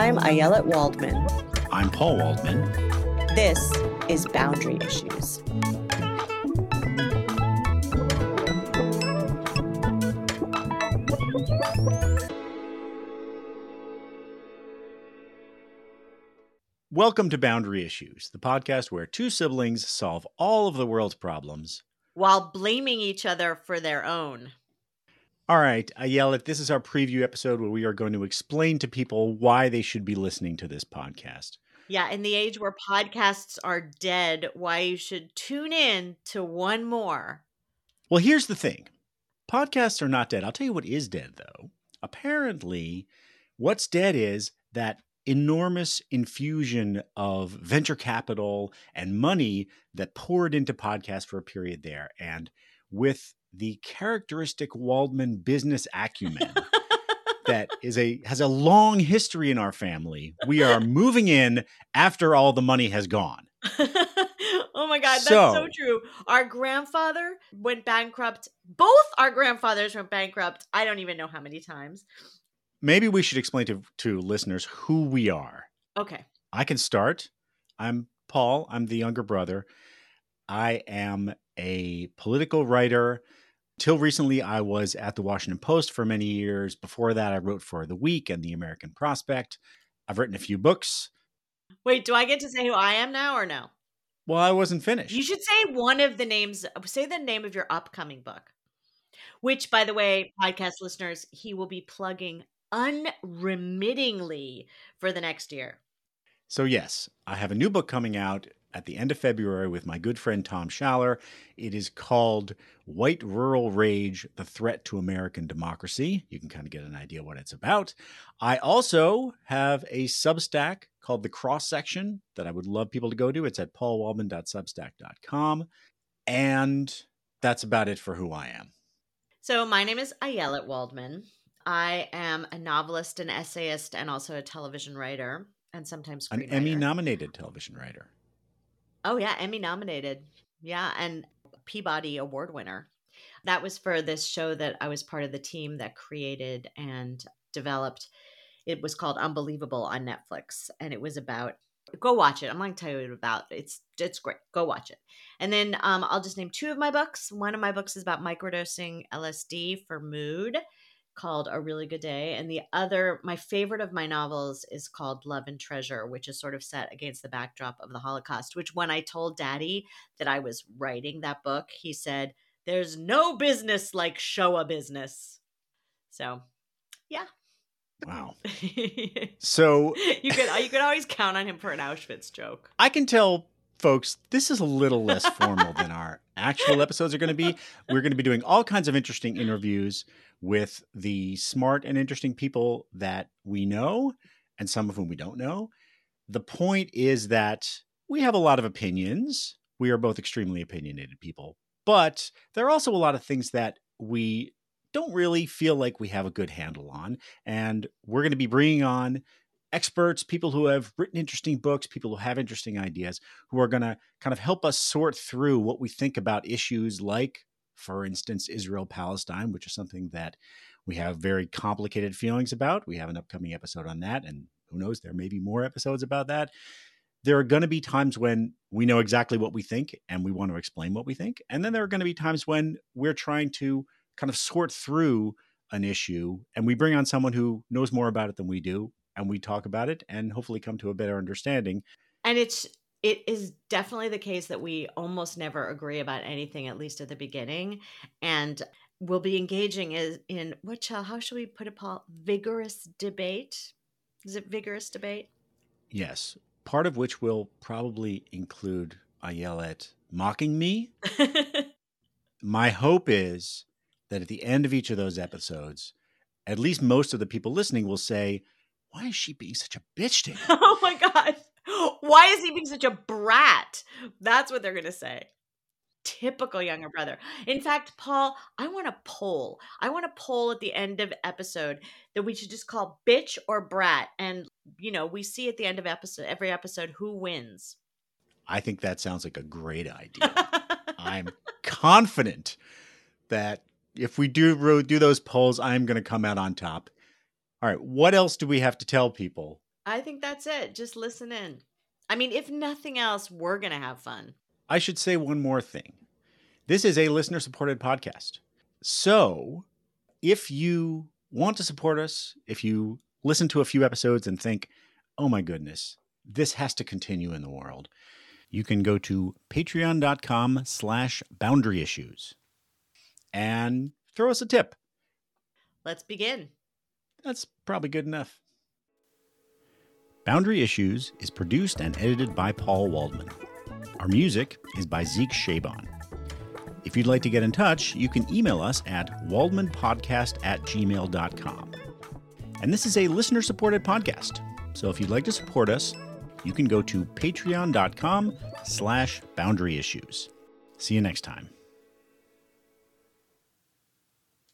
I'm Ayelet Waldman. I'm Paul Waldman. This is Boundary Issues. Welcome to Boundary Issues, the podcast where two siblings solve all of the world's problems while blaming each other for their own. All right, Ayelet, this is our preview episode where we are going to explain to people why they should be listening to this podcast. Yeah, in the age where podcasts are dead, why you should tune in to one more. Well, here's the thing podcasts are not dead. I'll tell you what is dead, though. Apparently, what's dead is that enormous infusion of venture capital and money that poured into podcasts for a period there. And with the characteristic Waldman business acumen that is a has a long history in our family, we are moving in after all the money has gone. oh my god, that's so, so true. Our grandfather went bankrupt. Both our grandfathers went bankrupt. I don't even know how many times maybe we should explain to, to listeners who we are. Okay. I can start. I'm Paul. I'm the younger brother. I am a political writer. Till recently, I was at the Washington Post for many years. Before that, I wrote for The Week and The American Prospect. I've written a few books. Wait, do I get to say who I am now or no? Well, I wasn't finished. You should say one of the names, say the name of your upcoming book, which, by the way, podcast listeners, he will be plugging unremittingly for the next year. So, yes, I have a new book coming out at the end of February with my good friend Tom Schaller. It is called White Rural Rage The Threat to American Democracy. You can kind of get an idea what it's about. I also have a Substack called The Cross Section that I would love people to go to. It's at paulwaldman.substack.com. And that's about it for who I am. So, my name is Ayelet Waldman. I am a novelist, an essayist, and also a television writer, and sometimes an Emmy nominated television writer. Oh yeah, Emmy nominated. Yeah, and Peabody Award winner. That was for this show that I was part of the team that created and developed. It was called Unbelievable on Netflix, and it was about go watch it. I'm going to tell you about. It's it's great. Go watch it. And then um, I'll just name two of my books. One of my books is about microdosing LSD for mood, called A Really Good Day. And the other, my favorite of my novels is called Love and Treasure, which is sort of set against the backdrop of the Holocaust. Which, when I told daddy that I was writing that book, he said, There's no business like show a business. So, yeah. Wow. so you could you could always count on him for an Auschwitz joke. I can tell folks, this is a little less formal than our actual episodes are going to be. We're going to be doing all kinds of interesting interviews with the smart and interesting people that we know and some of whom we don't know. The point is that we have a lot of opinions. We are both extremely opinionated people, but there are also a lot of things that we don't really feel like we have a good handle on. And we're going to be bringing on experts, people who have written interesting books, people who have interesting ideas, who are going to kind of help us sort through what we think about issues like for instance, Israel Palestine, which is something that we have very complicated feelings about. We have an upcoming episode on that, and who knows, there may be more episodes about that. There are going to be times when we know exactly what we think and we want to explain what we think. And then there are going to be times when we're trying to kind of sort through an issue and we bring on someone who knows more about it than we do and we talk about it and hopefully come to a better understanding. And it's it is definitely the case that we almost never agree about anything, at least at the beginning. And we'll be engaging is in what shall how shall we put it, Paul? Vigorous debate. Is it vigorous debate? Yes. Part of which will probably include Ayelet mocking me. My hope is that at the end of each of those episodes, at least most of the people listening will say, Why is she being such a bitch to him? Oh my God. Why is he being such a brat? That's what they're going to say. Typical younger brother. In fact, Paul, I want a poll. I want a poll at the end of episode that we should just call bitch or brat. And, you know, we see at the end of episode, every episode, who wins. I think that sounds like a great idea. I'm confident that if we do do those polls, I'm going to come out on top. All right, what else do we have to tell people I think that's it. Just listen in. I mean, if nothing else, we're going to have fun. I should say one more thing. This is a listener supported podcast. So if you want to support us, if you listen to a few episodes and think, oh my goodness, this has to continue in the world, you can go to patreon.com slash boundary issues and throw us a tip. Let's begin. That's probably good enough. Boundary Issues is produced and edited by Paul Waldman. Our music is by Zeke Shabon. If you'd like to get in touch, you can email us at waldmanpodcast at gmail.com. And this is a listener supported podcast. So if you'd like to support us, you can go to patreon.com slash boundary issues. See you next time.